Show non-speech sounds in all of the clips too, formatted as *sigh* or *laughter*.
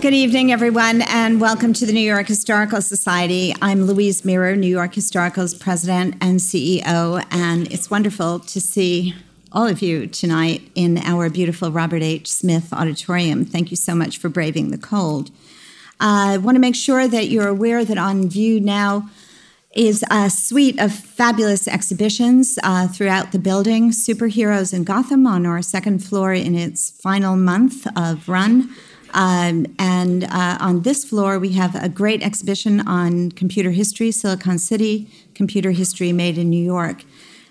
Good evening, everyone, and welcome to the New York Historical Society. I'm Louise Mirrer, New York Historical's president and CEO, and it's wonderful to see all of you tonight in our beautiful Robert H. Smith Auditorium. Thank you so much for braving the cold. I want to make sure that you're aware that on view now is a suite of fabulous exhibitions uh, throughout the building. Superheroes in Gotham on our second floor in its final month of run. Um, and uh, on this floor, we have a great exhibition on computer history, Silicon City, computer history made in New York,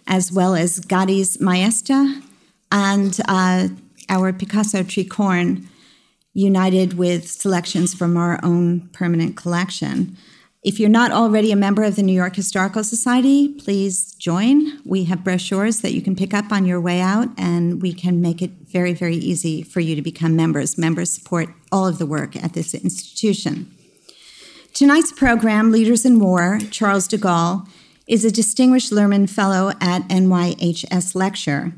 as well as Gadi's Maesta and uh, our Picasso Tricorn, united with selections from our own permanent collection. If you're not already a member of the New York Historical Society, please join. We have brochures that you can pick up on your way out, and we can make it very, very easy for you to become members. Members support all of the work at this institution. Tonight's program, Leaders in War, Charles de Gaulle, is a Distinguished Lehrman Fellow at NYHS Lecture.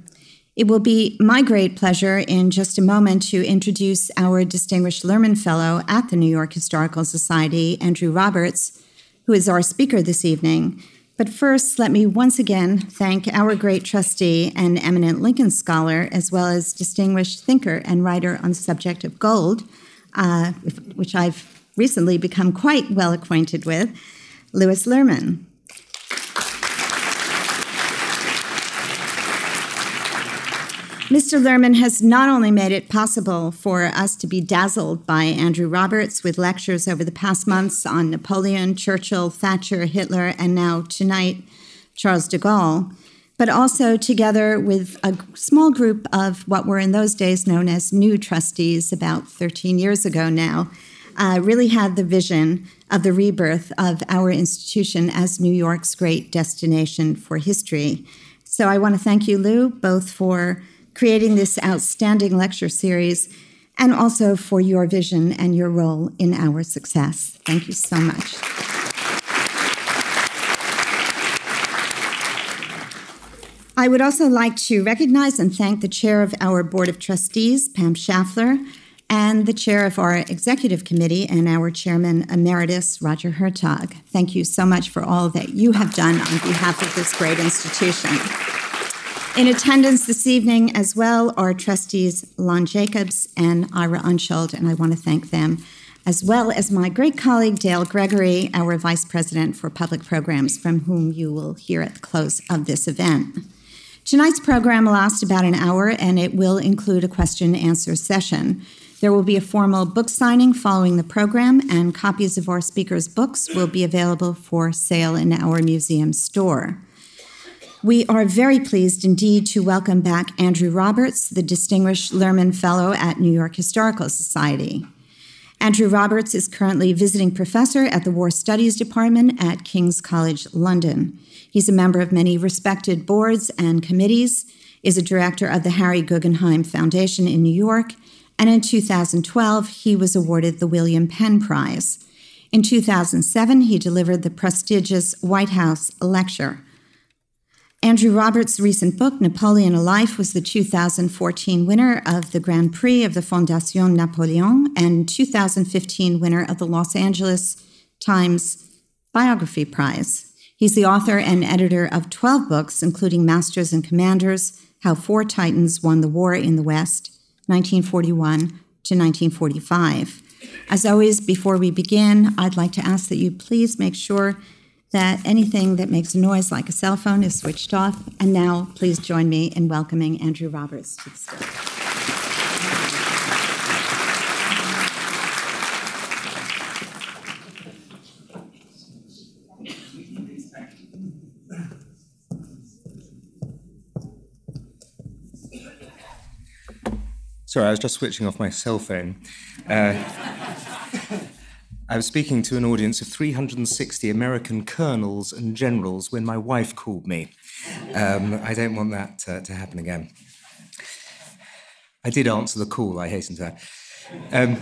It will be my great pleasure in just a moment to introduce our Distinguished Lehrman Fellow at the New York Historical Society, Andrew Roberts, who is our speaker this evening. But first, let me once again thank our great trustee and eminent Lincoln scholar, as well as distinguished thinker and writer on the subject of gold, uh, which I've recently become quite well acquainted with, Lewis Lehrman. Mr. Lehrman has not only made it possible for us to be dazzled by Andrew Roberts with lectures over the past months on Napoleon, Churchill, Thatcher, Hitler, and now tonight, Charles de Gaulle, but also together with a small group of what were in those days known as new trustees about 13 years ago now, uh, really had the vision of the rebirth of our institution as New York's great destination for history. So I want to thank you, Lou, both for creating this outstanding lecture series, and also for your vision and your role in our success. Thank you so much. I would also like to recognize and thank the chair of our Board of Trustees, Pam Schafler, and the chair of our executive committee and our chairman emeritus, Roger Hertog. Thank you so much for all that you have done on behalf of this great institution. In attendance this evening as well are trustees Lon Jacobs and Ira Unschuld, and I want to thank them, as well as my great colleague Dale Gregory, our Vice President for Public Programs, from whom you will hear at the close of this event. Tonight's program will last about an hour, and it will include a question and answer session. There will be a formal book signing following the program, and copies of our speakers' books will be available for sale in our museum store. We are very pleased indeed to welcome back Andrew Roberts, the Distinguished Lehrman Fellow at New York Historical Society. Andrew Roberts is currently visiting professor at the War Studies Department at King's College London. He's a member of many respected boards and committees, is a director of the Harry Guggenheim Foundation in New York, and in 2012 he was awarded the William Penn Prize. In 2007, he delivered the prestigious White House Lecture Andrew Roberts' recent book, Napoleon Life, was the 2014 winner of the Grand Prix of the Fondation Napoleon and 2015 winner of the Los Angeles Times Biography Prize. He's the author and editor of 12 books, including Masters and Commanders How Four Titans Won the War in the West, 1941 to 1945. As always, before we begin, I'd like to ask that you please make sure that anything that makes a noise like a cell phone is switched off. And now, please join me in welcoming Andrew Roberts to the stage. Sorry, I was just switching off my cell phone. Uh, I was speaking to an audience of 360 American colonels and generals when my wife called me. Um, I don't want that uh, to happen again. I did answer the call, I hasten to add. Um,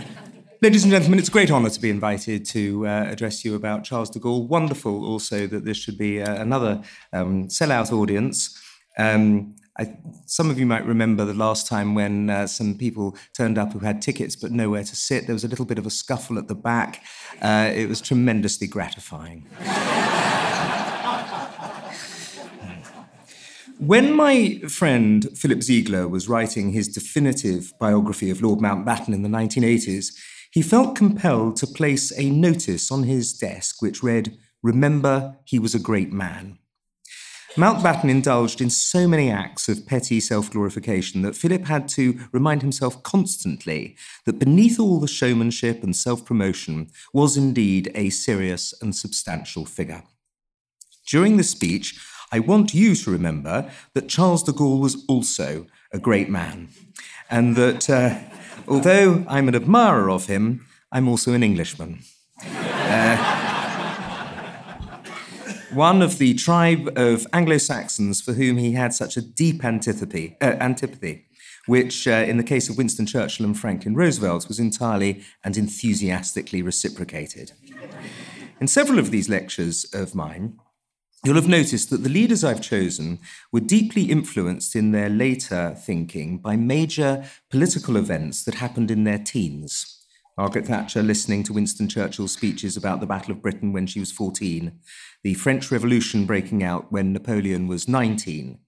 ladies and gentlemen, it's a great honour to be invited to uh, address you about Charles de Gaulle. Wonderful also that this should be uh, another um, sellout audience. Um, I, some of you might remember the last time when uh, some people turned up who had tickets but nowhere to sit. There was a little bit of a scuffle at the back. Uh, it was tremendously gratifying. when my friend Philip Ziegler was writing his definitive biography of Lord Mountbatten in the 1980s, he felt compelled to place a notice on his desk which read, Remember, he was a great man. Mountbatten indulged in so many acts of petty self glorification that Philip had to remind himself constantly that beneath all the showmanship and self promotion was indeed a serious and substantial figure. During the speech, I want you to remember that Charles de Gaulle was also a great man, and that uh, although I'm an admirer of him, I'm also an Englishman. Uh, one of the tribe of Anglo Saxons for whom he had such a deep antipathy, uh, antipathy which, uh, in the case of Winston Churchill and Franklin Roosevelt, was entirely and enthusiastically reciprocated. In several of these lectures of mine, You'll have noticed that the leaders I've chosen were deeply influenced in their later thinking by major political events that happened in their teens. Margaret Thatcher listening to Winston Churchill's speeches about the Battle of Britain when she was 14, the French Revolution breaking out when Napoleon was 19,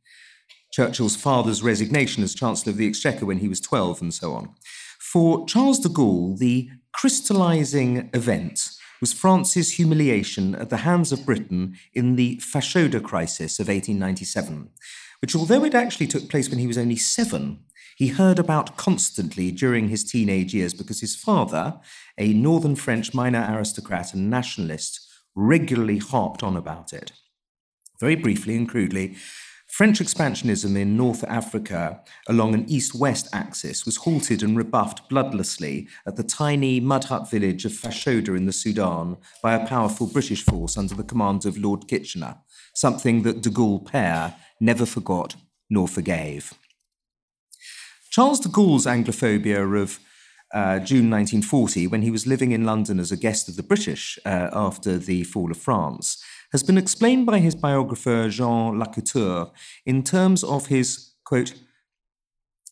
Churchill's father's resignation as Chancellor of the Exchequer when he was 12, and so on. For Charles de Gaulle, the crystallizing event was France's humiliation at the hands of Britain in the Fashoda crisis of 1897, which, although it actually took place when he was only seven, he heard about constantly during his teenage years because his father, a northern French minor aristocrat and nationalist, regularly harped on about it. Very briefly and crudely, French expansionism in North Africa along an east west axis was halted and rebuffed bloodlessly at the tiny mud hut village of Fashoda in the Sudan by a powerful British force under the command of Lord Kitchener, something that de Gaulle père never forgot nor forgave. Charles de Gaulle's Anglophobia of uh, June 1940, when he was living in London as a guest of the British uh, after the fall of France, has been explained by his biographer Jean Lacouture in terms of his, quote,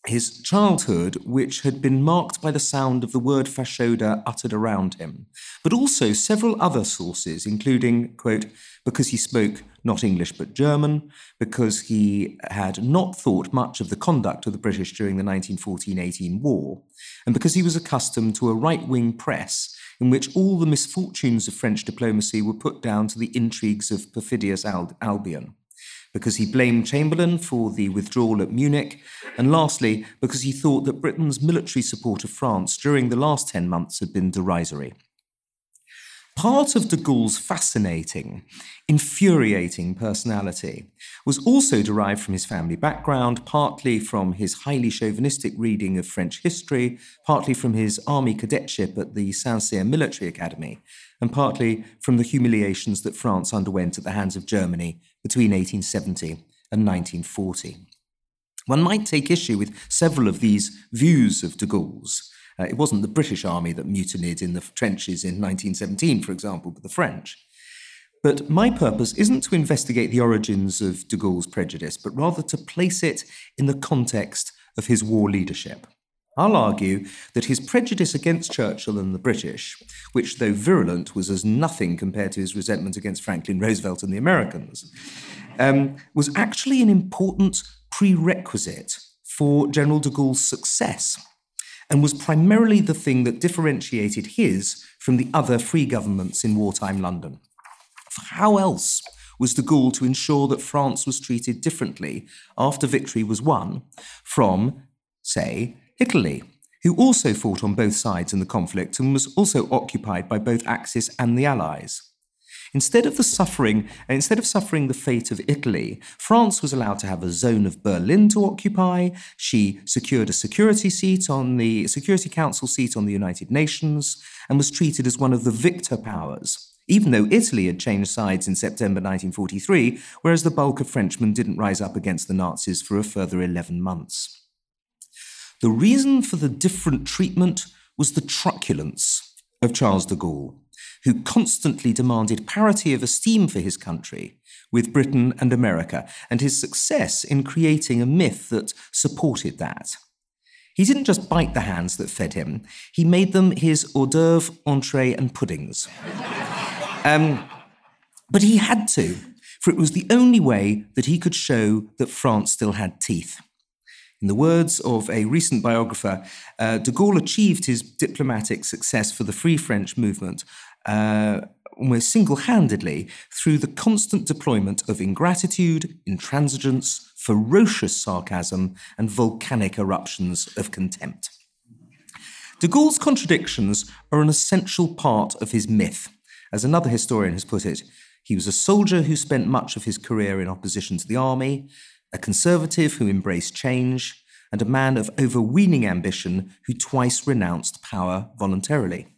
his childhood, which had been marked by the sound of the word Fashoda uttered around him, but also several other sources, including, quote, because he spoke not English but German, because he had not thought much of the conduct of the British during the 1914 18 war, and because he was accustomed to a right wing press in which all the misfortunes of French diplomacy were put down to the intrigues of perfidious Al- Albion because he blamed Chamberlain for the withdrawal at Munich, and lastly, because he thought that Britain's military support of France during the last 10 months had been derisory. Part of de Gaulle's fascinating, infuriating personality was also derived from his family background, partly from his highly chauvinistic reading of French history, partly from his army cadetship at the Saint Cyr Military Academy, and partly from the humiliations that France underwent at the hands of Germany between 1870 and 1940. One might take issue with several of these views of de Gaulle's. Uh, it wasn't the British army that mutinied in the trenches in 1917, for example, but the French. But my purpose isn't to investigate the origins of de Gaulle's prejudice, but rather to place it in the context of his war leadership. I'll argue that his prejudice against Churchill and the British, which, though virulent, was as nothing compared to his resentment against Franklin Roosevelt and the Americans, um, was actually an important prerequisite for General de Gaulle's success and was primarily the thing that differentiated his from the other free governments in wartime London. How else was de Gaulle to ensure that France was treated differently after victory was won from, say, Italy, who also fought on both sides in the conflict and was also occupied by both Axis and the Allies. Instead of the suffering, instead of suffering the fate of Italy, France was allowed to have a zone of Berlin to occupy. She secured a security seat on the Security Council seat on the United Nations and was treated as one of the victor powers. Even though Italy had changed sides in September 1943, whereas the bulk of Frenchmen didn't rise up against the Nazis for a further 11 months. The reason for the different treatment was the truculence of Charles de Gaulle who constantly demanded parity of esteem for his country with Britain and America, and his success in creating a myth that supported that. He didn't just bite the hands that fed him, he made them his hors d'oeuvre, entree, and puddings. *laughs* um, but he had to, for it was the only way that he could show that France still had teeth. In the words of a recent biographer, uh, de Gaulle achieved his diplomatic success for the Free French movement uh, almost single handedly through the constant deployment of ingratitude, intransigence, ferocious sarcasm, and volcanic eruptions of contempt. De Gaulle's contradictions are an essential part of his myth. As another historian has put it, he was a soldier who spent much of his career in opposition to the army, a conservative who embraced change, and a man of overweening ambition who twice renounced power voluntarily.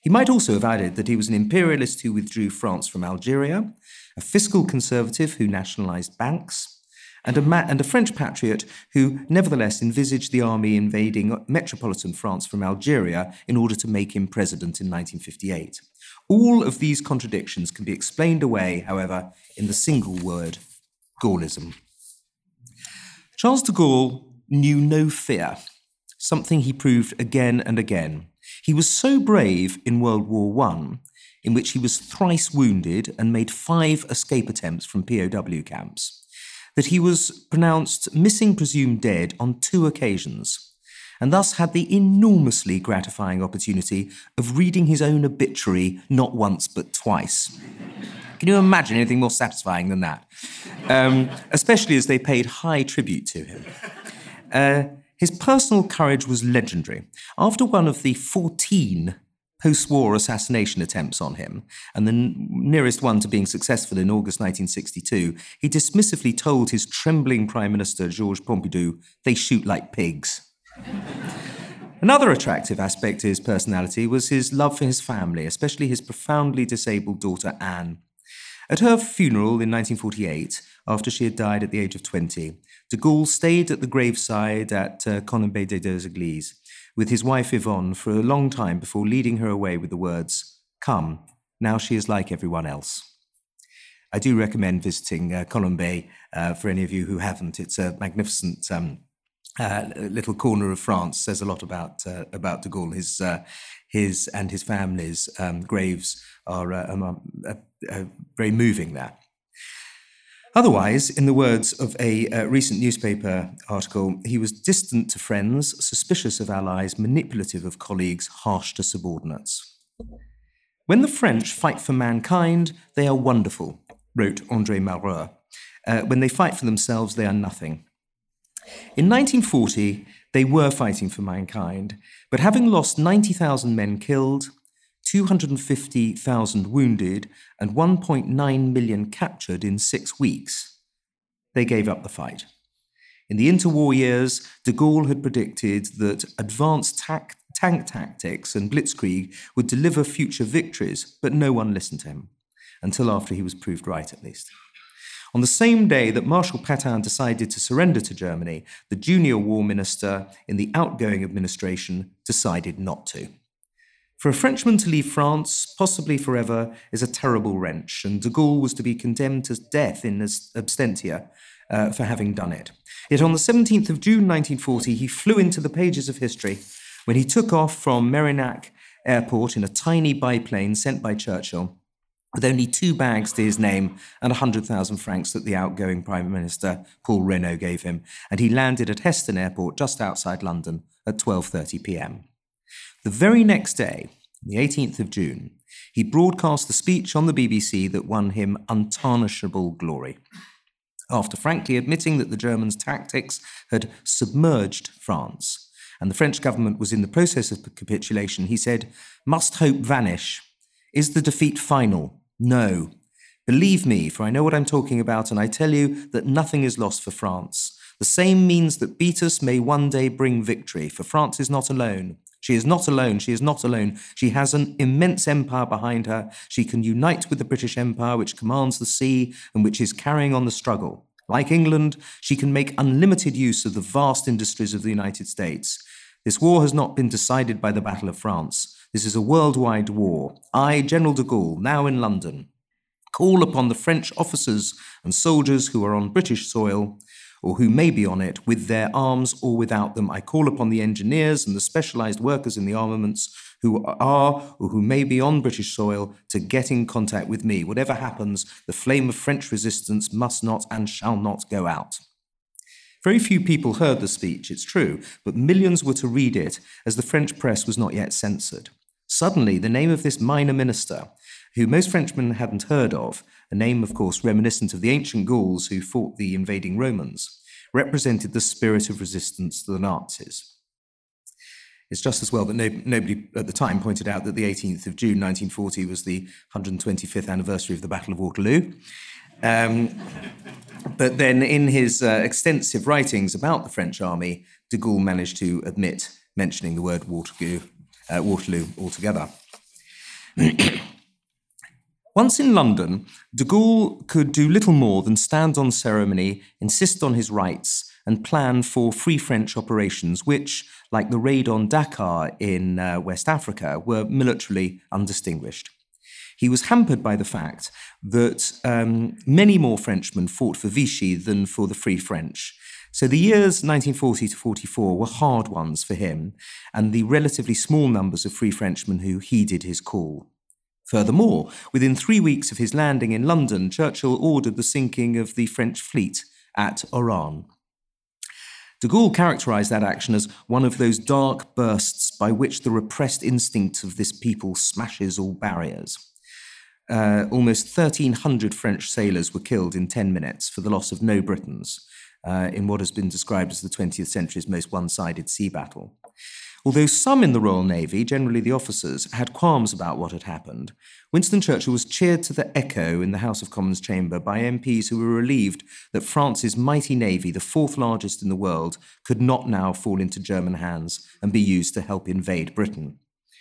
He might also have added that he was an imperialist who withdrew France from Algeria, a fiscal conservative who nationalized banks, and a, ma- and a French patriot who nevertheless envisaged the army invading metropolitan France from Algeria in order to make him president in 1958. All of these contradictions can be explained away, however, in the single word Gaullism. Charles de Gaulle knew no fear, something he proved again and again. He was so brave in World War I, in which he was thrice wounded and made five escape attempts from POW camps, that he was pronounced missing presumed dead on two occasions, and thus had the enormously gratifying opportunity of reading his own obituary not once but twice. Can you imagine anything more satisfying than that? Um, especially as they paid high tribute to him. Uh, his personal courage was legendary. After one of the 14 post war assassination attempts on him, and the n- nearest one to being successful in August 1962, he dismissively told his trembling Prime Minister, Georges Pompidou, they shoot like pigs. Another attractive aspect to his personality was his love for his family, especially his profoundly disabled daughter Anne. At her funeral in 1948, after she had died at the age of 20, de Gaulle stayed at the graveside at uh, Colombey des Deux Églises with his wife Yvonne for a long time before leading her away with the words, Come, now she is like everyone else. I do recommend visiting uh, Colombey uh, for any of you who haven't. It's a magnificent um, uh, little corner of France. Says a lot about uh, about De Gaulle. His uh, his and his family's um, graves are uh, um, uh, very moving there. Otherwise, in the words of a uh, recent newspaper article, he was distant to friends, suspicious of allies, manipulative of colleagues, harsh to subordinates. When the French fight for mankind, they are wonderful, wrote Andre Malraux. Uh, when they fight for themselves, they are nothing. In 1940, they were fighting for mankind, but having lost 90,000 men killed, 250,000 wounded, and 1.9 million captured in six weeks, they gave up the fight. In the interwar years, de Gaulle had predicted that advanced tank tactics and blitzkrieg would deliver future victories, but no one listened to him, until after he was proved right at least. On the same day that Marshal Pétain decided to surrender to Germany, the junior war minister in the outgoing administration decided not to. For a Frenchman to leave France, possibly forever, is a terrible wrench, and de Gaulle was to be condemned to death in absentia uh, for having done it. Yet on the 17th of June 1940, he flew into the pages of history when he took off from Mérignac airport in a tiny biplane sent by Churchill with only two bags to his name and 100,000 francs that the outgoing Prime Minister Paul Reynaud gave him, and he landed at Heston Airport just outside London at 12:30 p.m. The very next day, the 18th of June, he broadcast the speech on the BBC that won him untarnishable glory. After frankly admitting that the Germans' tactics had submerged France and the French government was in the process of capitulation, he said, Must hope vanish? Is the defeat final? No. Believe me, for I know what I'm talking about, and I tell you that nothing is lost for France. The same means that beat us may one day bring victory, for France is not alone. She is not alone. She is not alone. She has an immense empire behind her. She can unite with the British Empire, which commands the sea and which is carrying on the struggle. Like England, she can make unlimited use of the vast industries of the United States. This war has not been decided by the Battle of France. This is a worldwide war. I, General de Gaulle, now in London, call upon the French officers and soldiers who are on British soil or who may be on it with their arms or without them. I call upon the engineers and the specialized workers in the armaments who are or who may be on British soil to get in contact with me. Whatever happens, the flame of French resistance must not and shall not go out. Very few people heard the speech, it's true, but millions were to read it as the French press was not yet censored. Suddenly, the name of this minor minister, who most Frenchmen hadn't heard of, a name, of course, reminiscent of the ancient Gauls who fought the invading Romans, represented the spirit of resistance to the Nazis. It's just as well that no, nobody at the time pointed out that the 18th of June 1940 was the 125th anniversary of the Battle of Waterloo. Um, but then, in his uh, extensive writings about the French army, de Gaulle managed to admit mentioning the word Waterloo, uh, Waterloo altogether. *clears throat* Once in London, de Gaulle could do little more than stand on ceremony, insist on his rights, and plan for free French operations, which, like the raid on Dakar in uh, West Africa, were militarily undistinguished. He was hampered by the fact that um, many more Frenchmen fought for Vichy than for the Free French. So the years 1940 to 44 were hard ones for him, and the relatively small numbers of Free Frenchmen who heeded his call. Furthermore, within three weeks of his landing in London, Churchill ordered the sinking of the French fleet at Oran. De Gaulle characterized that action as one of those dark bursts by which the repressed instinct of this people smashes all barriers. Uh, almost 1,300 French sailors were killed in 10 minutes for the loss of no Britons uh, in what has been described as the 20th century's most one sided sea battle. Although some in the Royal Navy, generally the officers, had qualms about what had happened, Winston Churchill was cheered to the echo in the House of Commons chamber by MPs who were relieved that France's mighty navy, the fourth largest in the world, could not now fall into German hands and be used to help invade Britain.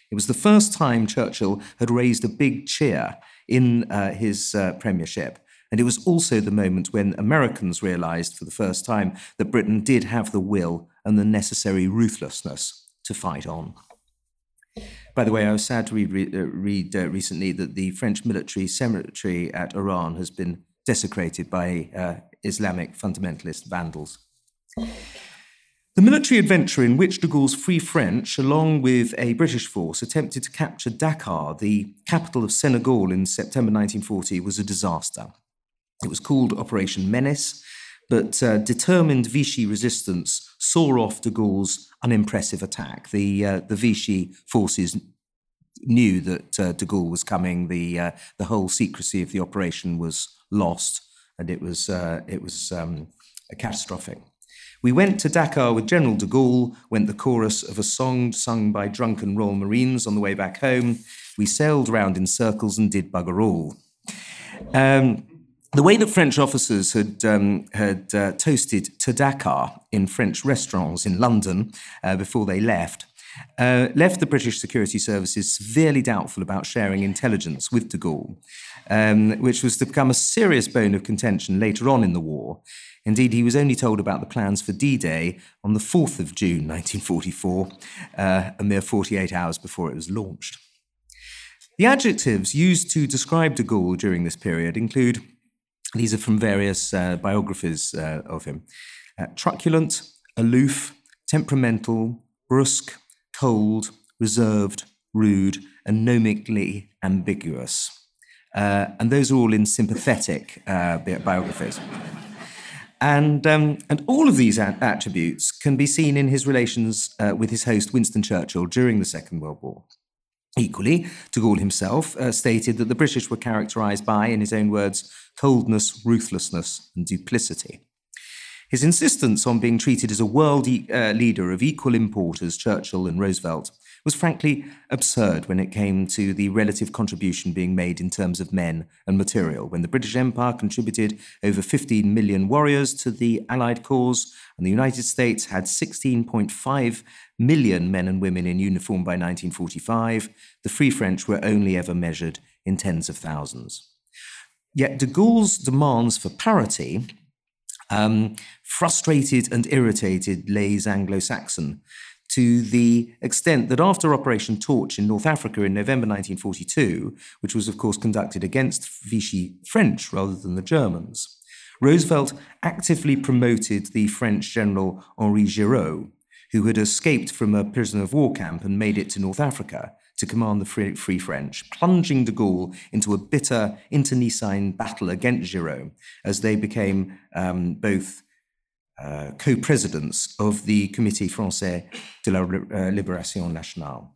It was the first time Churchill had raised a big cheer in uh, his uh, premiership. And it was also the moment when Americans realized for the first time that Britain did have the will and the necessary ruthlessness to fight on. By the way, I was sad to read, uh, read uh, recently that the French military cemetery at Oran has been desecrated by uh, Islamic fundamentalist vandals. The military adventure in which de Gaulle's Free French, along with a British force, attempted to capture Dakar, the capital of Senegal, in September 1940, was a disaster. It was called Operation Menace, but uh, determined Vichy resistance saw off de Gaulle's unimpressive attack. The uh, the Vichy forces knew that uh, de Gaulle was coming. The uh, the whole secrecy of the operation was lost, and it was uh, it was um, catastrophic. We went to Dakar with General de Gaulle, went the chorus of a song sung by drunken Royal Marines on the way back home. We sailed round in circles and did bugger all. Um, the way that French officers had um, had uh, toasted to Dakar in French restaurants in London uh, before they left uh, left the British security services severely doubtful about sharing intelligence with de Gaulle, um, which was to become a serious bone of contention later on in the war. Indeed, he was only told about the plans for D Day on the 4th of June 1944, uh, a mere 48 hours before it was launched. The adjectives used to describe de Gaulle during this period include these are from various uh, biographies uh, of him uh, truculent, aloof, temperamental, brusque, cold, reserved, rude, and nomically ambiguous. Uh, and those are all in sympathetic uh, biographies. And, um, and all of these a- attributes can be seen in his relations uh, with his host, Winston Churchill, during the Second World War. Equally, de Gaulle himself uh, stated that the British were characterized by, in his own words, coldness, ruthlessness, and duplicity. His insistence on being treated as a world e- uh, leader of equal import as Churchill and Roosevelt was frankly absurd when it came to the relative contribution being made in terms of men and material. When the British Empire contributed over 15 million warriors to the Allied cause, and the United States had 16.5 million men and women in uniform by 1945, the Free French were only ever measured in tens of thousands. Yet de Gaulle's demands for parity um, frustrated and irritated les Anglo Saxons to the extent that after Operation Torch in North Africa in November 1942, which was, of course, conducted against Vichy French rather than the Germans, Roosevelt actively promoted the French general Henri Giraud, who had escaped from a prisoner of war camp and made it to North Africa to command the Free, Free French, plunging de Gaulle into a bitter internecine battle against Giraud as they became um, both uh, co presidents of the Comité Français de la uh, Libération Nationale.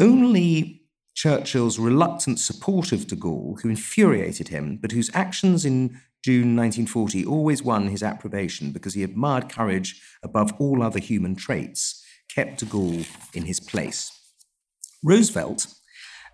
Only Churchill's reluctant support of de Gaulle, who infuriated him, but whose actions in June 1940 always won his approbation because he admired courage above all other human traits, kept de Gaulle in his place. Roosevelt,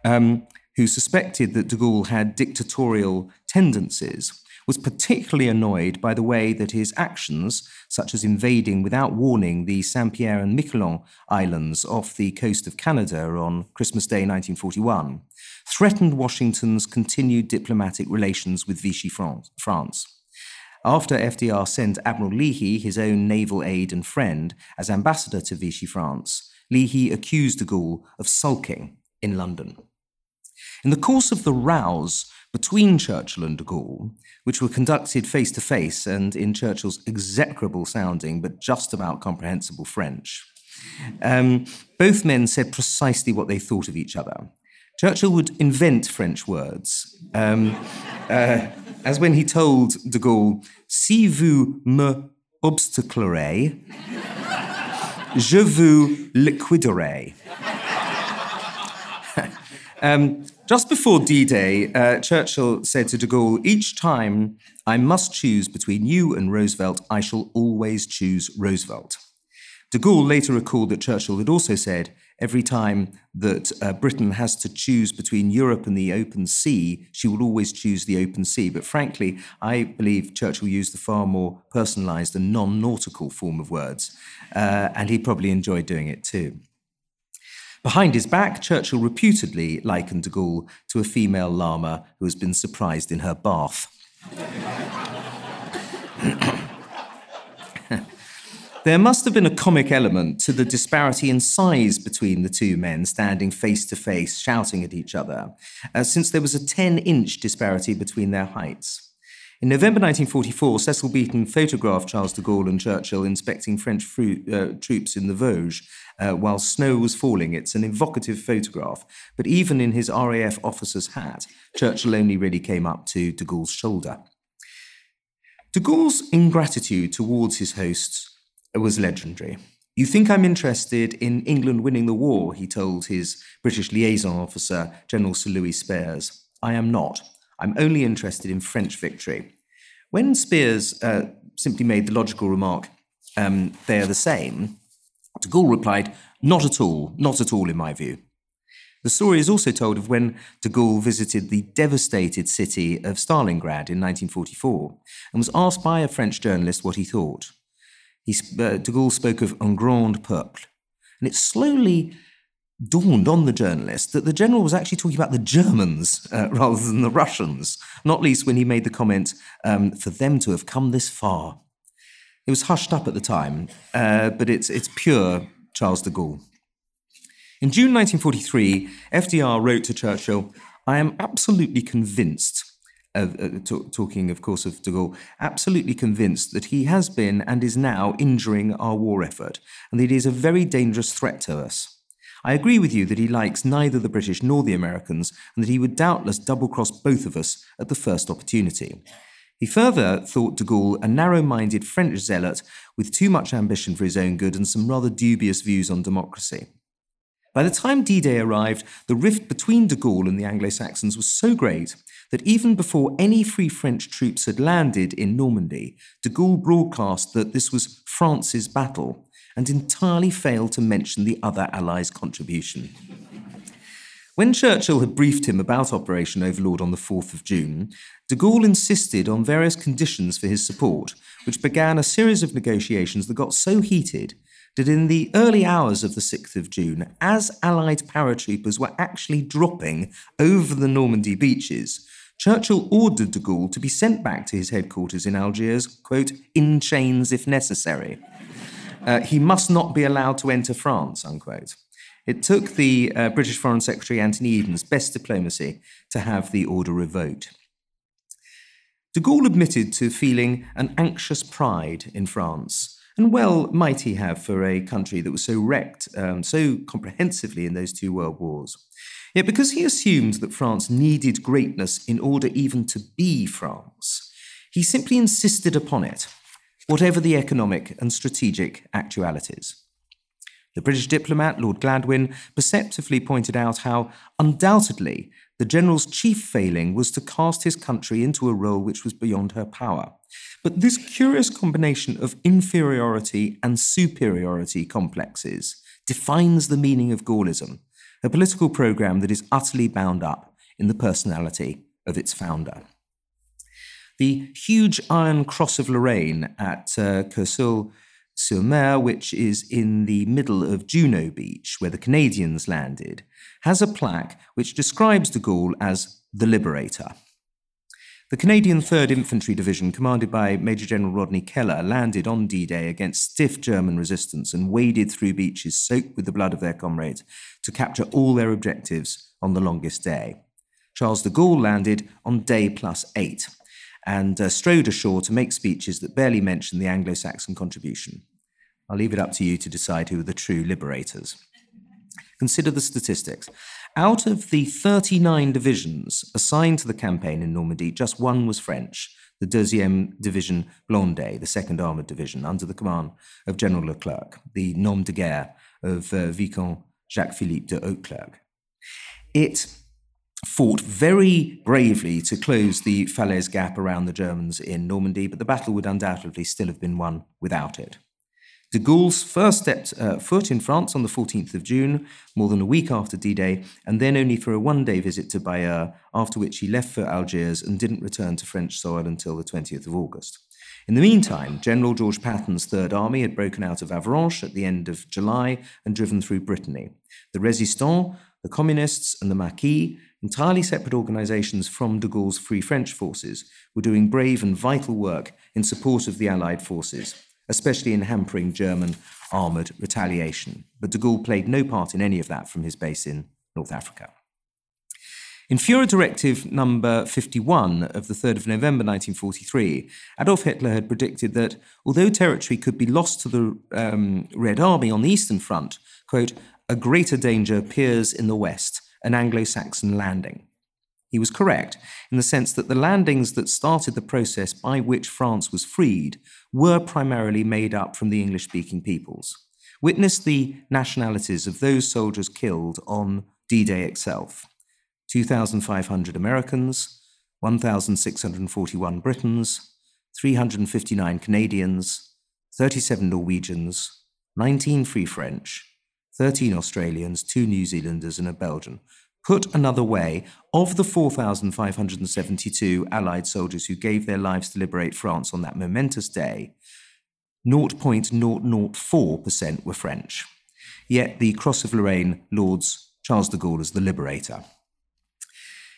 um, who suspected that de Gaulle had dictatorial tendencies, was particularly annoyed by the way that his actions, such as invading without warning the Saint Pierre and Miquelon Islands off the coast of Canada on Christmas Day 1941, threatened Washington's continued diplomatic relations with Vichy France. After FDR sent Admiral Leahy, his own naval aide and friend, as ambassador to Vichy France, Leahy accused de Gaulle of sulking in London. In the course of the rows between Churchill and de Gaulle, which were conducted face to face and in Churchill's execrable sounding but just about comprehensible French. Um, both men said precisely what they thought of each other. Churchill would invent French words, um, *laughs* uh, as when he told de Gaulle, Si vous me obstaclerez, je vous liquiderai. Um, just before D Day, uh, Churchill said to de Gaulle, Each time I must choose between you and Roosevelt, I shall always choose Roosevelt. De Gaulle later recalled that Churchill had also said, Every time that uh, Britain has to choose between Europe and the open sea, she will always choose the open sea. But frankly, I believe Churchill used the far more personalised and non nautical form of words, uh, and he probably enjoyed doing it too. Behind his back, Churchill reputedly likened de Gaulle to a female llama who has been surprised in her bath. *coughs* there must have been a comic element to the disparity in size between the two men standing face to face, shouting at each other, uh, since there was a 10 inch disparity between their heights. In November 1944, Cecil Beaton photographed Charles de Gaulle and Churchill inspecting French fruit, uh, troops in the Vosges uh, while snow was falling. It's an evocative photograph, but even in his RAF officer's hat, Churchill only really came up to de Gaulle's shoulder. De Gaulle's ingratitude towards his hosts was legendary. You think I'm interested in England winning the war, he told his British liaison officer, General Sir Louis Spears. I am not. I'm only interested in French victory. When Spears uh, simply made the logical remark, um, they are the same, de Gaulle replied, Not at all, not at all, in my view. The story is also told of when de Gaulle visited the devastated city of Stalingrad in 1944 and was asked by a French journalist what he thought. He, uh, de Gaulle spoke of un grand peuple, and it slowly dawned on the journalist that the general was actually talking about the Germans uh, *laughs* rather than the Russians, not least when he made the comment, um, for them to have come this far. It was hushed up at the time, uh, but it's, it's pure Charles de Gaulle. In June 1943, FDR wrote to Churchill, I am absolutely convinced, uh, t- talking, of course, of de Gaulle, absolutely convinced that he has been and is now injuring our war effort, and that he is a very dangerous threat to us. I agree with you that he likes neither the British nor the Americans, and that he would doubtless double cross both of us at the first opportunity. He further thought de Gaulle a narrow minded French zealot with too much ambition for his own good and some rather dubious views on democracy. By the time D Day arrived, the rift between de Gaulle and the Anglo Saxons was so great that even before any Free French troops had landed in Normandy, de Gaulle broadcast that this was France's battle and entirely failed to mention the other Allies' contribution. When Churchill had briefed him about Operation Overlord on the 4th of June, de Gaulle insisted on various conditions for his support, which began a series of negotiations that got so heated that in the early hours of the 6th of June, as Allied paratroopers were actually dropping over the Normandy beaches, Churchill ordered de Gaulle to be sent back to his headquarters in Algiers, quote, in chains if necessary. uh, he must not be allowed to enter France, unquote. It took the uh, British Foreign Secretary Anthony Eden's best diplomacy to have the order revoked. De Gaulle admitted to feeling an anxious pride in France, and well might he have for a country that was so wrecked um, so comprehensively in those two world wars. Yet because he assumed that France needed greatness in order even to be France, he simply insisted upon it, whatever the economic and strategic actualities. The British diplomat, Lord Gladwyn, perceptively pointed out how, undoubtedly, the general's chief failing was to cast his country into a role which was beyond her power. But this curious combination of inferiority and superiority complexes defines the meaning of Gaullism, a political program that is utterly bound up in the personality of its founder. The huge Iron Cross of Lorraine at uh, sur Mer, which is in the middle of Juno Beach, where the Canadians landed, has a plaque which describes de Gaulle as the Liberator. The Canadian 3rd Infantry Division, commanded by Major General Rodney Keller, landed on D Day against stiff German resistance and waded through beaches soaked with the blood of their comrades to capture all their objectives on the longest day. Charles de Gaulle landed on day plus eight and uh, strode ashore to make speeches that barely mention the Anglo Saxon contribution. I'll leave it up to you to decide who are the true liberators. Consider the statistics. Out of the 39 divisions assigned to the campaign in Normandy, just one was French, the Deuxième Division Blindée, the second armoured division, under the command of General Leclerc, the nom de guerre of uh, Vicomte Jacques-Philippe de Hauteclocque. It fought very bravely to close the Falaise Gap around the Germans in Normandy, but the battle would undoubtedly still have been won without it. De Gaulle's first stepped uh, foot in France on the 14th of June, more than a week after D Day, and then only for a one day visit to Bayeux, after which he left for Algiers and didn't return to French soil until the 20th of August. In the meantime, General George Patton's Third Army had broken out of Avranches at the end of July and driven through Brittany. The Resistants, the Communists, and the Maquis, entirely separate organizations from de Gaulle's Free French forces, were doing brave and vital work in support of the Allied forces especially in hampering German armoured retaliation. But de Gaulle played no part in any of that from his base in North Africa. In Führer Directive number 51 of the 3rd of November 1943, Adolf Hitler had predicted that although territory could be lost to the um, Red Army on the Eastern Front, quote, a greater danger appears in the West, an Anglo Saxon landing. He was correct in the sense that the landings that started the process by which France was freed were primarily made up from the English speaking peoples. Witness the nationalities of those soldiers killed on D Day itself 2,500 Americans, 1,641 Britons, 359 Canadians, 37 Norwegians, 19 Free French, 13 Australians, 2 New Zealanders, and a Belgian, Put another way, of the 4,572 Allied soldiers who gave their lives to liberate France on that momentous day, 0.004% were French. Yet the Cross of Lorraine lauds Charles de Gaulle as the liberator.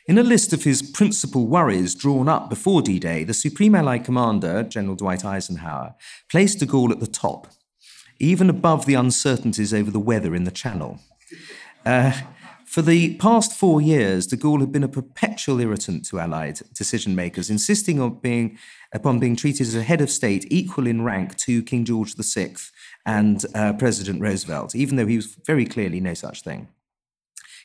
In a list of his principal worries drawn up before D Day, the Supreme Allied Commander, General Dwight Eisenhower, placed de Gaulle at the top, even above the uncertainties over the weather in the Channel. Uh, for the past four years, de Gaulle had been a perpetual irritant to Allied decision makers, insisting on being, upon being treated as a head of state equal in rank to King George VI and uh, President Roosevelt, even though he was very clearly no such thing.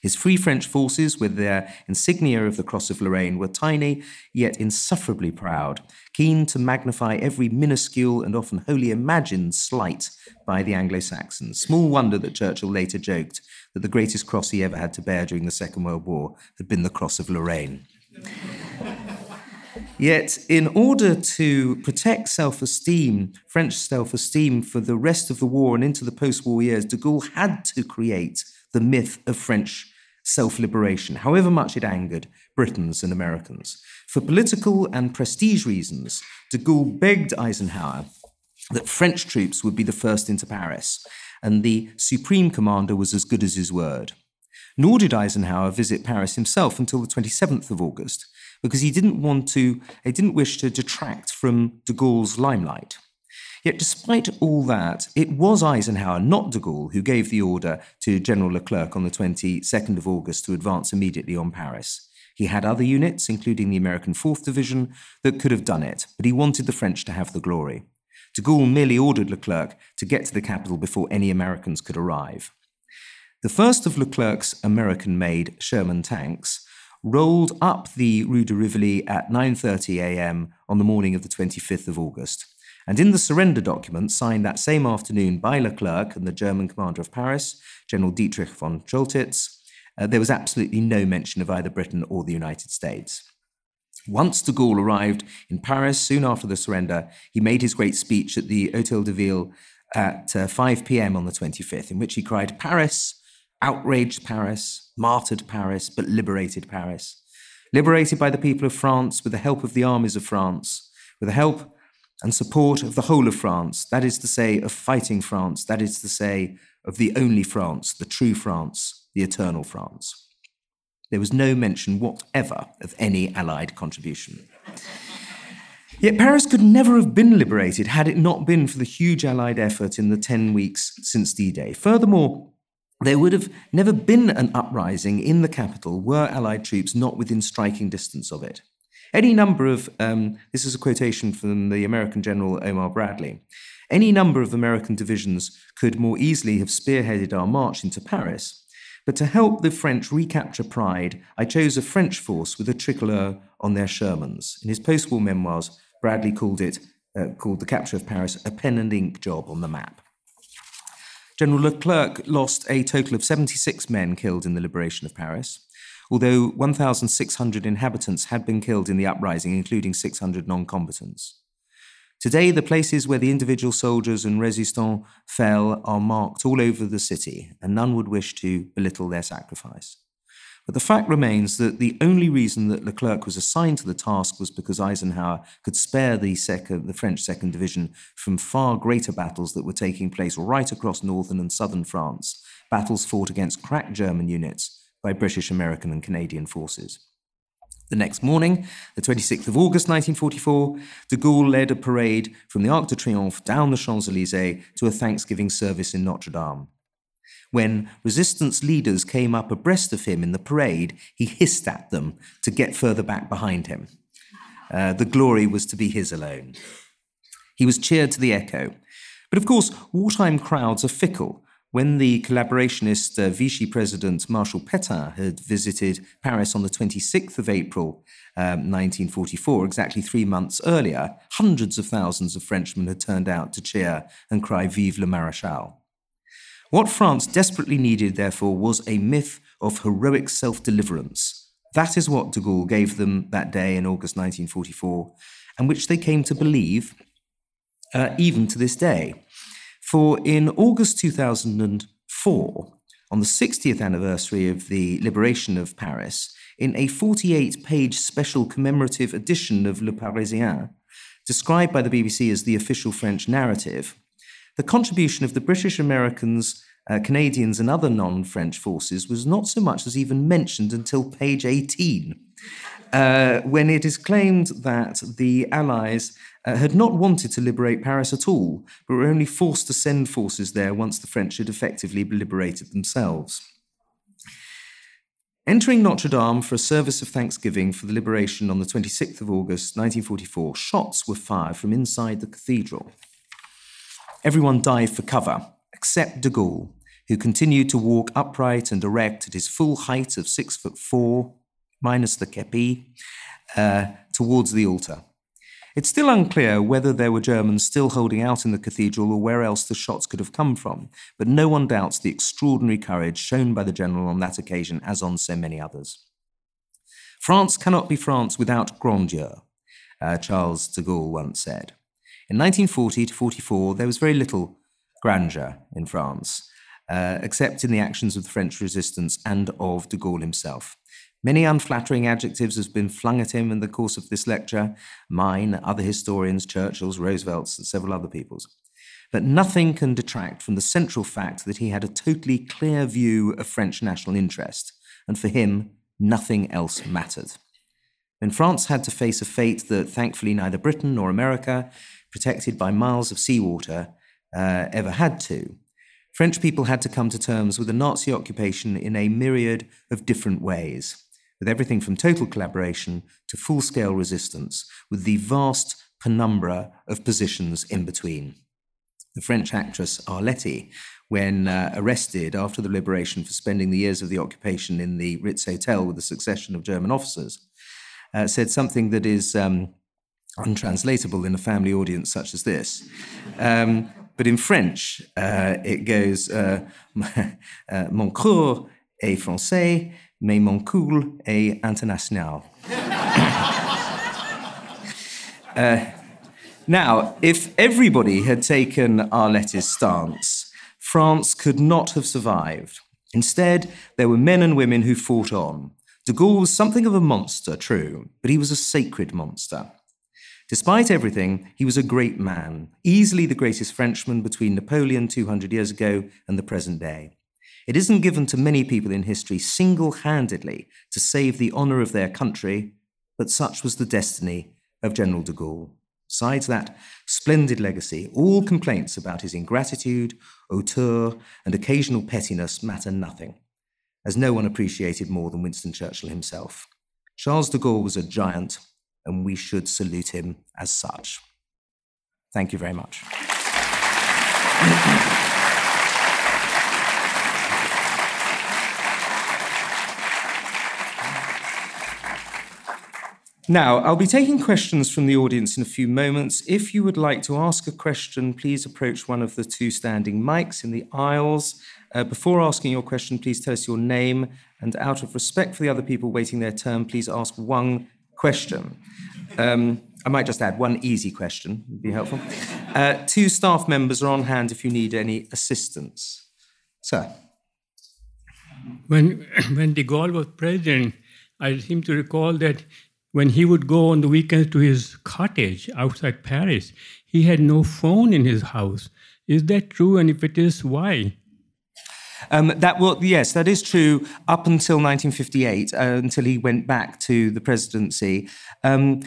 His Free French forces, with their insignia of the Cross of Lorraine, were tiny, yet insufferably proud, keen to magnify every minuscule and often wholly imagined slight by the Anglo Saxons. Small wonder that Churchill later joked that the greatest cross he ever had to bear during the Second World War had been the Cross of Lorraine. Yet, in order to protect self esteem, French self esteem, for the rest of the war and into the post war years, de Gaulle had to create the myth of French self liberation, however much it angered Britons and Americans. For political and prestige reasons, de Gaulle begged Eisenhower that French troops would be the first into Paris, and the Supreme Commander was as good as his word. Nor did Eisenhower visit Paris himself until the 27th of August, because he didn't want to, he didn't wish to detract from de Gaulle's limelight. Yet, despite all that, it was Eisenhower, not de Gaulle, who gave the order to General Leclerc on the 22nd of August to advance immediately on Paris. He had other units, including the American 4th Division, that could have done it, but he wanted the French to have the glory. De Gaulle merely ordered Leclerc to get to the capital before any Americans could arrive. The first of Leclerc's American made Sherman tanks rolled up the Rue de Rivoli at 9:30 a.m. on the morning of the 25th of August. And in the surrender document signed that same afternoon by Leclerc and the German commander of Paris, General Dietrich von Choltitz, uh, there was absolutely no mention of either Britain or the United States. Once de Gaulle arrived in Paris soon after the surrender, he made his great speech at the Hotel de Ville at uh, 5 p.m. on the 25th, in which he cried, Paris, outraged Paris, martyred Paris, but liberated Paris. Liberated by the people of France with the help of the armies of France, with the help and support of the whole of France, that is to say, of fighting France, that is to say, of the only France, the true France, the eternal France. There was no mention whatever of any Allied contribution. Yet Paris could never have been liberated had it not been for the huge Allied effort in the 10 weeks since D Day. Furthermore, there would have never been an uprising in the capital were Allied troops not within striking distance of it. Any number of, um, this is a quotation from the American General Omar Bradley, any number of American divisions could more easily have spearheaded our march into Paris. But to help the French recapture pride, I chose a French force with a tricolor on their Shermans. In his post war memoirs, Bradley called it, uh, called the capture of Paris, a pen and ink job on the map. General Leclerc lost a total of 76 men killed in the liberation of Paris although 1,600 inhabitants had been killed in the uprising, including 600 non combatants. Today, the places where the individual soldiers and resistants fell are marked all over the city, and none would wish to belittle their sacrifice. But the fact remains that the only reason that Leclerc was assigned to the task was because Eisenhower could spare the, second, the French Second Division from far greater battles that were taking place right across northern and southern France, battles fought against crack German units by British, American, and Canadian forces. The next morning, the 26th of August 1944, de Gaulle led a parade from the Arc de Triomphe down the Champs Elysees to a Thanksgiving service in Notre Dame. When resistance leaders came up abreast of him in the parade, he hissed at them to get further back behind him. Uh, the glory was to be his alone. He was cheered to the echo. But of course, wartime crowds are fickle, when the collaborationist uh, Vichy President Marshal Pétain had visited Paris on the 26th of April um, 1944, exactly three months earlier, hundreds of thousands of Frenchmen had turned out to cheer and cry Vive le Maréchal. What France desperately needed, therefore, was a myth of heroic self deliverance. That is what de Gaulle gave them that day in August 1944, and which they came to believe uh, even to this day. For in August 2004, on the 60th anniversary of the liberation of Paris, in a 48 page special commemorative edition of Le Parisien, described by the BBC as the official French narrative, the contribution of the British, Americans, uh, Canadians, and other non French forces was not so much as even mentioned until page 18, uh, when it is claimed that the Allies uh, had not wanted to liberate Paris at all, but were only forced to send forces there once the French had effectively liberated themselves. Entering Notre Dame for a service of thanksgiving for the liberation on the 26th of August 1944, shots were fired from inside the cathedral. Everyone dived for cover, except de Gaulle, who continued to walk upright and erect at his full height of six foot four, minus the kepi, uh, towards the altar. It's still unclear whether there were Germans still holding out in the cathedral or where else the shots could have come from, but no one doubts the extraordinary courage shown by the general on that occasion, as on so many others. France cannot be France without grandeur, uh, Charles de Gaulle once said. In 1940 to 44, there was very little grandeur in France, uh, except in the actions of the French resistance and of de Gaulle himself. Many unflattering adjectives have been flung at him in the course of this lecture mine, other historians, Churchill's, Roosevelt's, and several other people's. But nothing can detract from the central fact that he had a totally clear view of French national interest, and for him, nothing else mattered. when France had to face a fate that thankfully neither Britain nor America, protected by miles of seawater, uh, ever had to, French people had to come to terms with the Nazi occupation in a myriad of different ways, with everything from total collaboration to full scale resistance, with the vast penumbra of positions in between. The French actress Arletty, when uh, arrested after the liberation for spending the years of the occupation in the Ritz Hotel with a succession of German officers, uh, said something that is um, untranslatable in a family audience such as this. Um, but in French, uh, it goes uh, *laughs* uh, Mon cours est français, mais mon cool est international. *laughs* Uh, now, if everybody had taken Arletty's stance, France could not have survived. Instead, there were men and women who fought on. De Gaulle was something of a monster, true, but he was a sacred monster. Despite everything, he was a great man, easily the greatest Frenchman between Napoleon 200 years ago and the present day. It isn't given to many people in history single handedly to save the honour of their country, but such was the destiny of General de Gaulle. Besides that splendid legacy, all complaints about his ingratitude, hauteur, and occasional pettiness matter nothing, as no one appreciated more than Winston Churchill himself. Charles de Gaulle was a giant, and we should salute him as such. Thank you very much. *clears throat* Now, I'll be taking questions from the audience in a few moments. If you would like to ask a question, please approach one of the two standing mics in the aisles. Uh, before asking your question, please tell us your name, and out of respect for the other people waiting their turn, please ask one question. Um, I might just add one easy question, would be helpful. Uh, two staff members are on hand if you need any assistance. Sir. When, *clears throat* when de Gaulle was president, I seem to recall that when he would go on the weekends to his cottage outside Paris, he had no phone in his house. Is that true? And if it is, why? Um, that will, yes, that is true up until 1958, uh, until he went back to the presidency. Um,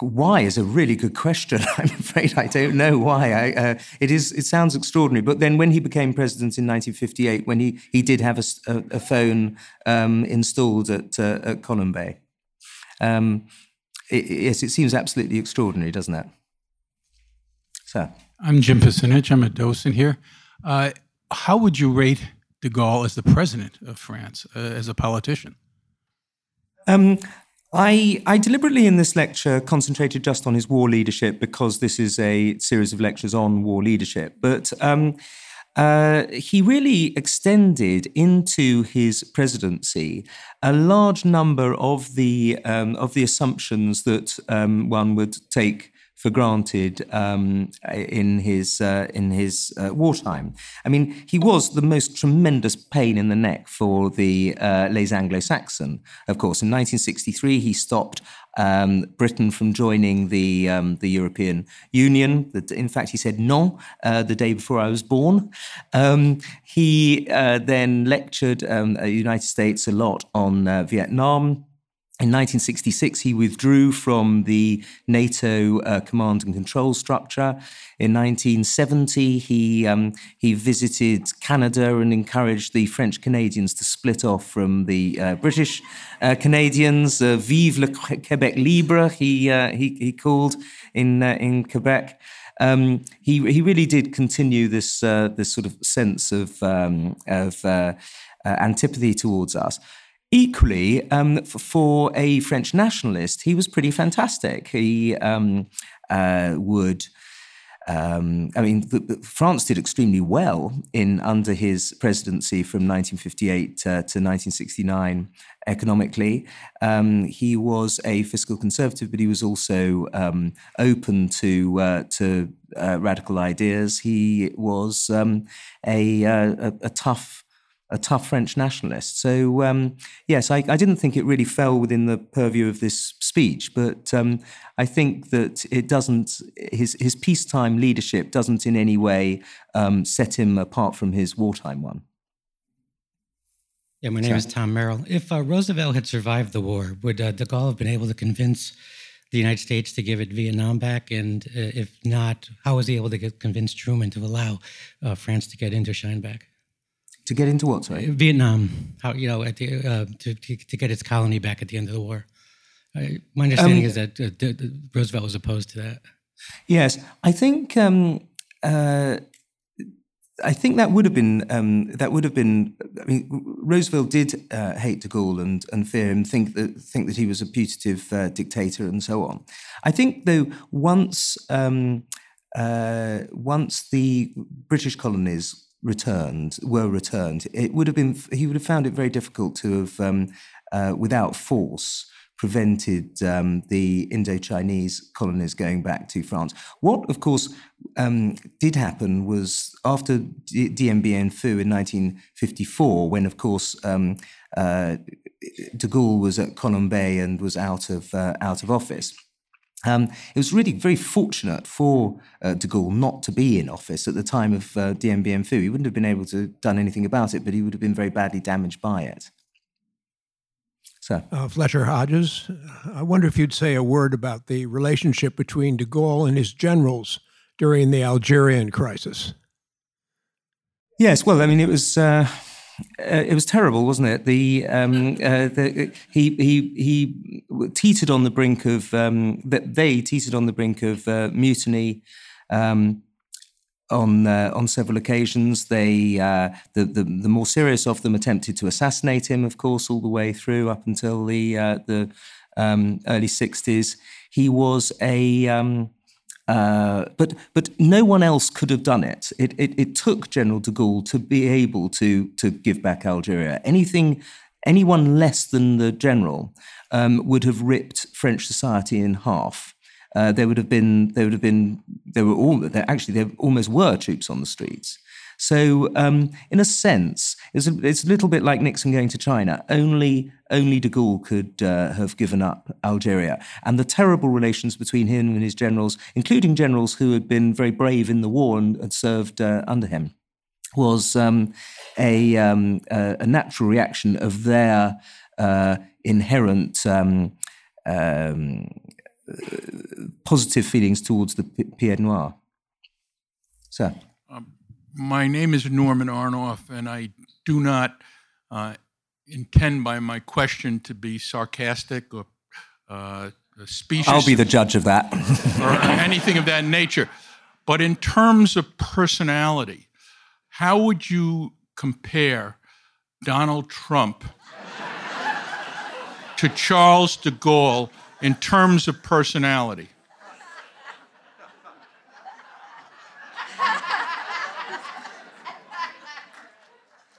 why is a really good question. *laughs* I'm afraid I don't know why. I, uh, it is. It sounds extraordinary. But then, when he became president in 1958, when he, he did have a, a, a phone um, installed at, uh, at um, it, yes, it seems absolutely extraordinary, doesn't it? Sir, I'm Jim Pasinich. I'm a docent here. Uh, how would you rate de Gaulle as the president of France, uh, as a politician? Um, I, I, deliberately in this lecture concentrated just on his war leadership because this is a series of lectures on war leadership. But um, uh, he really extended into his presidency a large number of the um, of the assumptions that um, one would take for granted um, in his uh, in his uh, wartime. I mean, he was the most tremendous pain in the neck for the uh, Les Anglo-Saxons. Of course, in 1963, he stopped um, Britain from joining the um, the European Union. In fact, he said no uh, the day before I was born. Um, he uh, then lectured um, the United States a lot on uh, Vietnam. In 1966, he withdrew from the NATO uh, command and control structure. In 1970, he um, he visited Canada and encouraged the French Canadians to split off from the uh, British uh, Canadians. Uh, Vive le Québec libre, he uh, he, he called in uh, in Quebec. Um, he he really did continue this this sort of sense of um, of antipathy towards us. Equally, um, for a French nationalist, he was pretty fantastic. He um, uh, would. Um, I mean, the, France did extremely well in under his presidency from 1958 uh, to 1969 economically. Um, he was a fiscal conservative, but he was also um, open to uh, to uh, radical ideas. He was um, a, uh, a, a tough a tough French nationalist. So um, yes, I, I, didn't think it really fell within the purview of this speech, but um, I think that it doesn't. His his peacetime leadership doesn't in any way um, set him apart from his wartime one. Yeah, my name is Tom Merrill. If uh, Roosevelt had survived the war, would uh, de Gaulle have been able to convince the United States to give it Vietnam back? And uh, if not, how was he able to get, convince Truman to allow uh, France to get Indochine back? To get into what, sorry? Vietnam, how you know, at the, uh, to, to, to get its colony back at the end of the war. my understanding um, is that uh, Roosevelt was opposed to that. Yes, I think um, I think that would have been um, that would have been. I mean, Roosevelt did uh, hate De Gaulle and, and fear him, think that think that he was a putative uh, dictator and so on. I think though once um, uh, once the British colonies returned were returned, it would have been he would have found it very difficult to have um, uh, without force prevented um, the Indo-Chinese colonies going back to France. What, of course, um, did happen was after D- Dien Bien Phu in 1954, when, of course, um, uh, De Gaulle was at Colombey and was out of uh, out of office. Um, it was really very fortunate for uh, de Gaulle not to be in office at the time of uh, Dien Bien Phu. He wouldn't have been able to done anything about it, but he would have been very badly damaged by it. So, uh, Fletcher Hodges, I wonder if you'd say a word about the relationship between de Gaulle and his generals during the Algerian crisis. Yes, well, I mean, it was. Uh, uh, it was terrible, wasn't it? The, um, uh, the, he he he teetered on the brink of um, they teetered on the brink of uh, mutiny. Um, on uh, on several occasions. They uh, the, the, the more serious of them attempted to assassinate him, of course, all the way through up until the uh, the um, early sixties. He was a um, uh, but but no one else could have done it. It, it. it took General de Gaulle to be able to to give back Algeria. Anything, anyone less than the general um, would have ripped French society in half uh, there would have been there would have been there were all there actually there almost were troops on the streets. So um, in a sense, it's a, it's a little bit like Nixon going to China. Only only De Gaulle could uh, have given up Algeria, and the terrible relations between him and his generals, including generals who had been very brave in the war and had served uh, under him, was um, a, um, a, a, natural reaction of their uh, inherent. Um, um positive feelings towards the Pied Noir. Sir. Um, my name is Norman Arnoff, and I do not uh, intend by my question to be sarcastic or uh, specious. I'll be the judge of that. *laughs* or anything of that nature. But in terms of personality, how would you compare Donald Trump to Charles de Gaulle in terms of personality?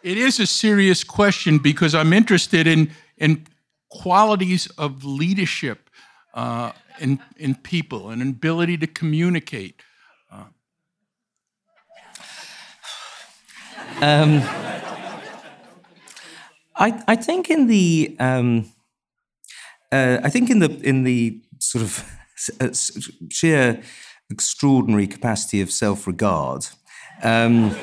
It is a serious question because I'm interested in, in qualities of leadership uh, in, in people and ability to communicate. Uh. Um, I, I think in the um, uh, I think in the in the sort of uh, sheer extraordinary capacity of self-regard, um,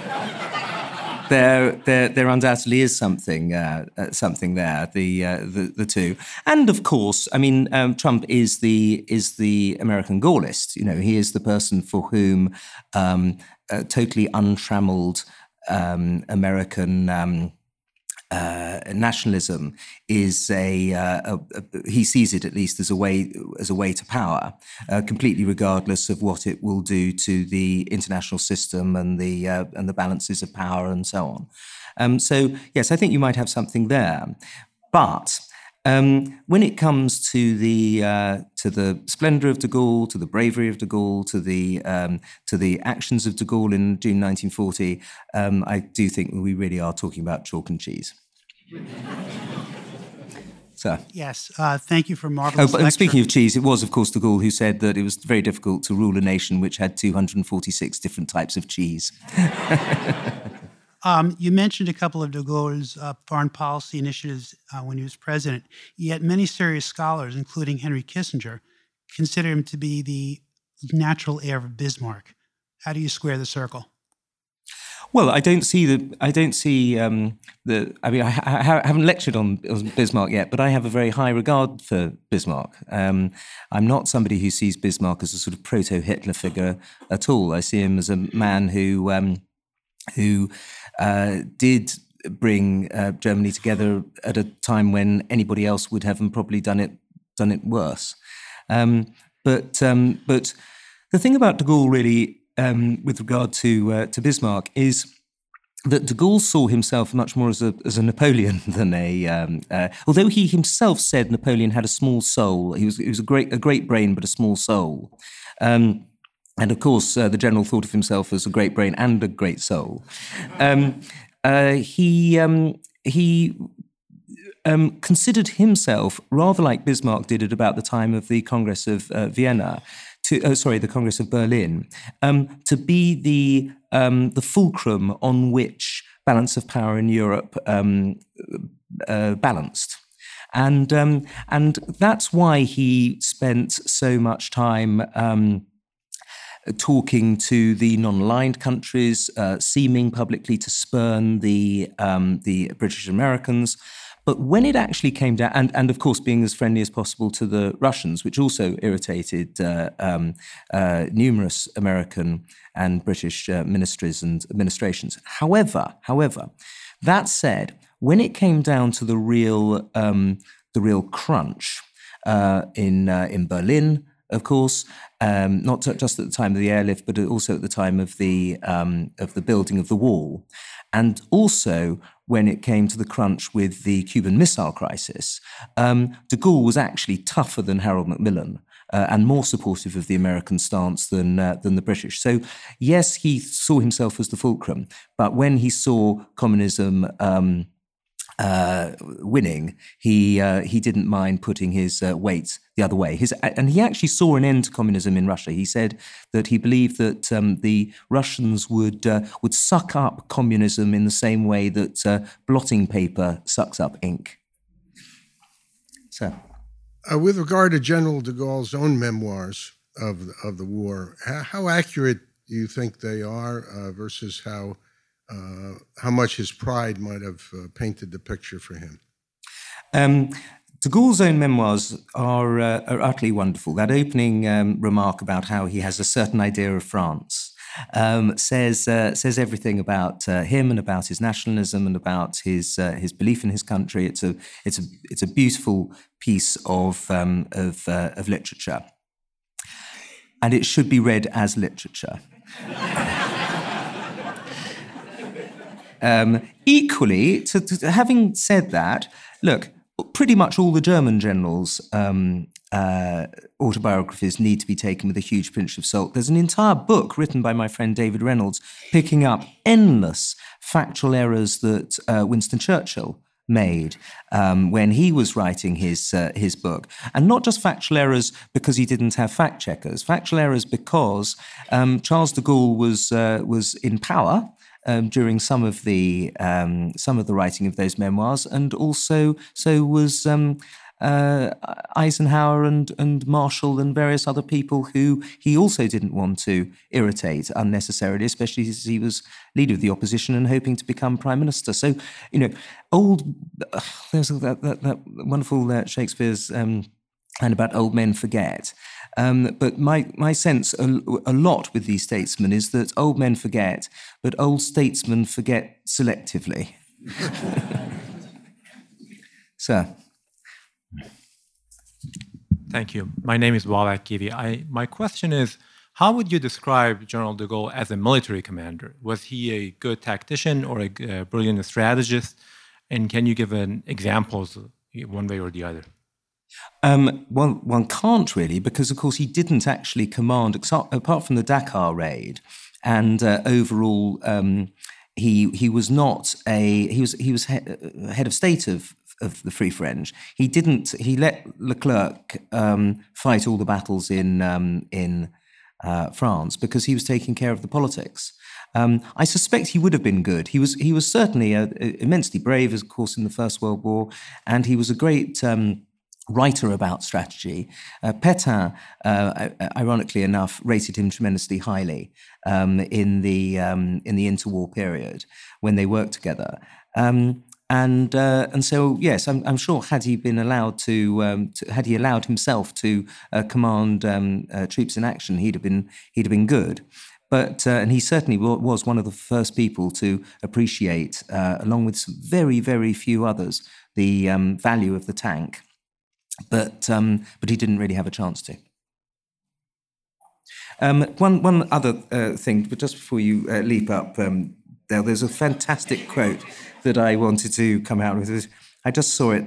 there, there, there undoubtedly is something, uh, uh, something there. The, uh, the, the two, and of course, I mean, um, Trump is the is the American Gaullist. You know, he is the person for whom um, totally untrammeled um, American. Uh, nationalism is a, uh, a, a, he sees it at least as a way as a way to power, uh, completely regardless of what it will do to the international system and the uh, and the balances of power and so on. Um, so yes, I think you might have something there, but. Um, when it comes to the uh, to the splendor of De Gaulle, to the bravery of De Gaulle, to the um, to the actions of De Gaulle in June 1940, um, I do think we really are talking about chalk and cheese. *laughs* So. Yes, uh, thank you for marvelous. Oh, but speaking of cheese, it was, of course, De Gaulle who said that it was very difficult to rule a nation which had 246 different types of cheese. *laughs* Um, you mentioned a couple of de Gaulle's uh, foreign policy initiatives uh, when he was president, yet many serious scholars, including Henry Kissinger, consider him to be the natural heir of Bismarck. How do you square the circle? Well, I don't see the. I don't see um, the. I mean, I, I, haven't lectured on Bismarck yet, but I have a very high regard for Bismarck. Um, I'm not somebody who sees Bismarck as a sort of proto-Hitler figure at all. I see him as a man who um, who uh, did bring uh, Germany together at a time when anybody else would have and probably done it done it worse. Um, but um, but the thing about de Gaulle really um, with regard to uh, to Bismarck is that de Gaulle saw himself much more as a as a Napoleon *laughs* than a. Um, uh, although he himself said Napoleon had a small soul, he was he was a great a great brain but a small soul. And of course, uh, the general thought of himself as a great brain and a great soul. Um, uh, he um, he um, considered himself rather like Bismarck did at about the time of the Congress of uh, Vienna, to oh, sorry, the Congress of Berlin, um, to be the um, the fulcrum on which balance of power in Europe um, uh, balanced. And um, and that's why he spent so much time um, talking to the non-aligned countries, uh, seeming publicly to spurn the um, the British Americans, but when it actually came down, and, and of course being as friendly as possible to the Russians, which also irritated uh, um, uh, numerous American and British uh, ministries and administrations. However, however, that said, when it came down to the real um, the real crunch uh, in uh, in Berlin, of course, um, not just at the time of the airlift, but also at the time of the um, of the building of the wall, and also when it came to the crunch with the Cuban Missile Crisis, um, de Gaulle was actually tougher than Harold Macmillan. Uh, and more supportive of the American stance than uh, than the British. So, yes, he saw himself as the fulcrum, but when he saw communism um, uh, winning, he uh, he didn't mind putting his uh, weight the other way. His, and he actually saw an end to communism in Russia. He said that he believed that um, the Russians would uh, would suck up communism in the same way that uh, blotting paper sucks up ink. So, uh, with regard to General de Gaulle's own memoirs of of the war, how, how accurate do you think they are versus how uh, how much his pride might have uh, painted the picture for him. Um, de Gaulle's own memoirs are, uh, are utterly wonderful. That opening um, remark about how he has a certain idea of France um, says uh, says everything about uh, him and about his nationalism and about his uh, his belief in his country. It's a it's a it's a beautiful piece of um, of, of literature, and it should be read as literature. *laughs* Um, equally, to, to, having said that, look, pretty much all the German generals' um, uh, autobiographies need to be taken with a huge pinch of salt. There's an entire book written by my friend David Reynolds picking up endless factual errors that uh, Winston Churchill made um, when he was writing his uh, his book, and not just factual errors because he didn't have fact checkers. Factual errors because um, Charles de Gaulle was uh, was in power um, during some of the um, some of the writing of those memoirs, and also so was um, uh, Eisenhower and and Marshall and various other people who he also didn't want to irritate unnecessarily, especially as he was leader of the opposition and hoping to become prime minister. So you know, old uh, *sighs* there's that, that, that wonderful uh, Shakespeare's. Um, and about old men forget. Um, but my, my sense a, a, lot with these statesmen is that old men forget, but old statesmen forget selectively. *laughs* Sir. Thank you. My name is Babak Givi. I, my question is how would you describe General de Gaulle as a military commander? Was he a good tactician or a, a brilliant strategist? And can you give an examples one way or the other? Um, one, one can't really, because of course he didn't actually command, apart from the Dakar raid, and uh, overall um, he he was not a he was he was he, uh, head of state of of the Free French. He didn't he let Leclerc um, fight all the battles in um, in uh, France because he was taking care of the politics. Um, I suspect he would have been good. He was he was certainly uh, immensely brave, of course, in the First World War, and he was a great um, writer about strategy. Uh, Pétain, uh, ironically enough, rated him tremendously highly um, in the um, in the interwar period when they worked together. Um, and uh, and so yes, I'm, I'm, sure had he been allowed to, um, to had he allowed himself to uh, command um, uh, troops in action, he'd have been he'd have been good. But uh, and he certainly was one of the first people to appreciate, uh, along with very very few others, the um, value of the tank. But um, but he didn't really have a chance to. Um, one one other uh, thing, but just before you leap up, um, there, there's a fantastic quote that I wanted to come out with. I just saw it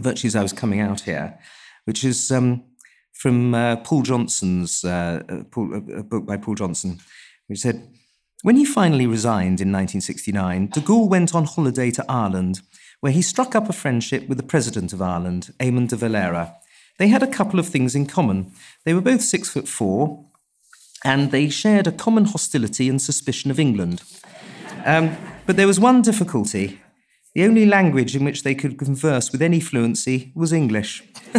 virtually as I was coming out here, which is um, from uh, Paul Johnson's uh, uh Paul, a book by Paul Johnson, which said, When he finally resigned in 1969, de Gaulle went on holiday to Ireland, where he struck up a friendship with the president of Ireland, Eamon de Valera. They had a couple of things in common. They were both six foot four, and they shared a common hostility and suspicion of England. Um, but there was one difficulty. The only language in which they could converse with any fluency was English. *laughs*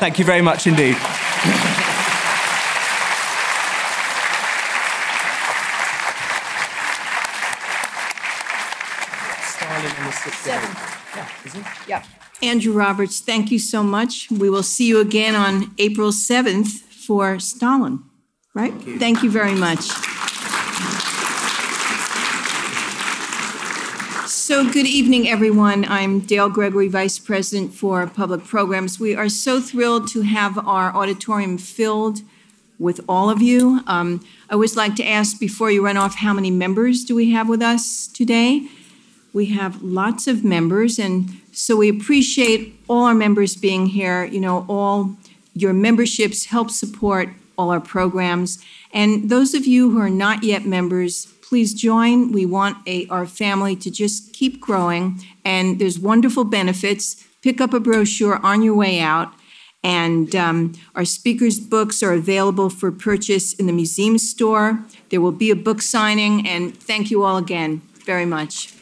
Thank you very much indeed. Seven. Yeah. Andrew Roberts, thank you so much. We will see you again on April 7th for Stalin, right? Thank you, thank you very much. So, good evening, everyone. I'm Dale Gregory, Vice President for Public Programs. We are so thrilled to have our auditorium filled with all of you. Um, I always like to ask before you run off how many members do we have with us today? We have lots of members, and so we appreciate all our members being here. You know, all your memberships help support all our programs. And those of you who are not yet members, please join. We want a, our family to just keep growing, and there's wonderful benefits. Pick up a brochure on your way out. And um, our speakers' books are available for purchase in the museum store. There will be a book signing, and thank you all again very much.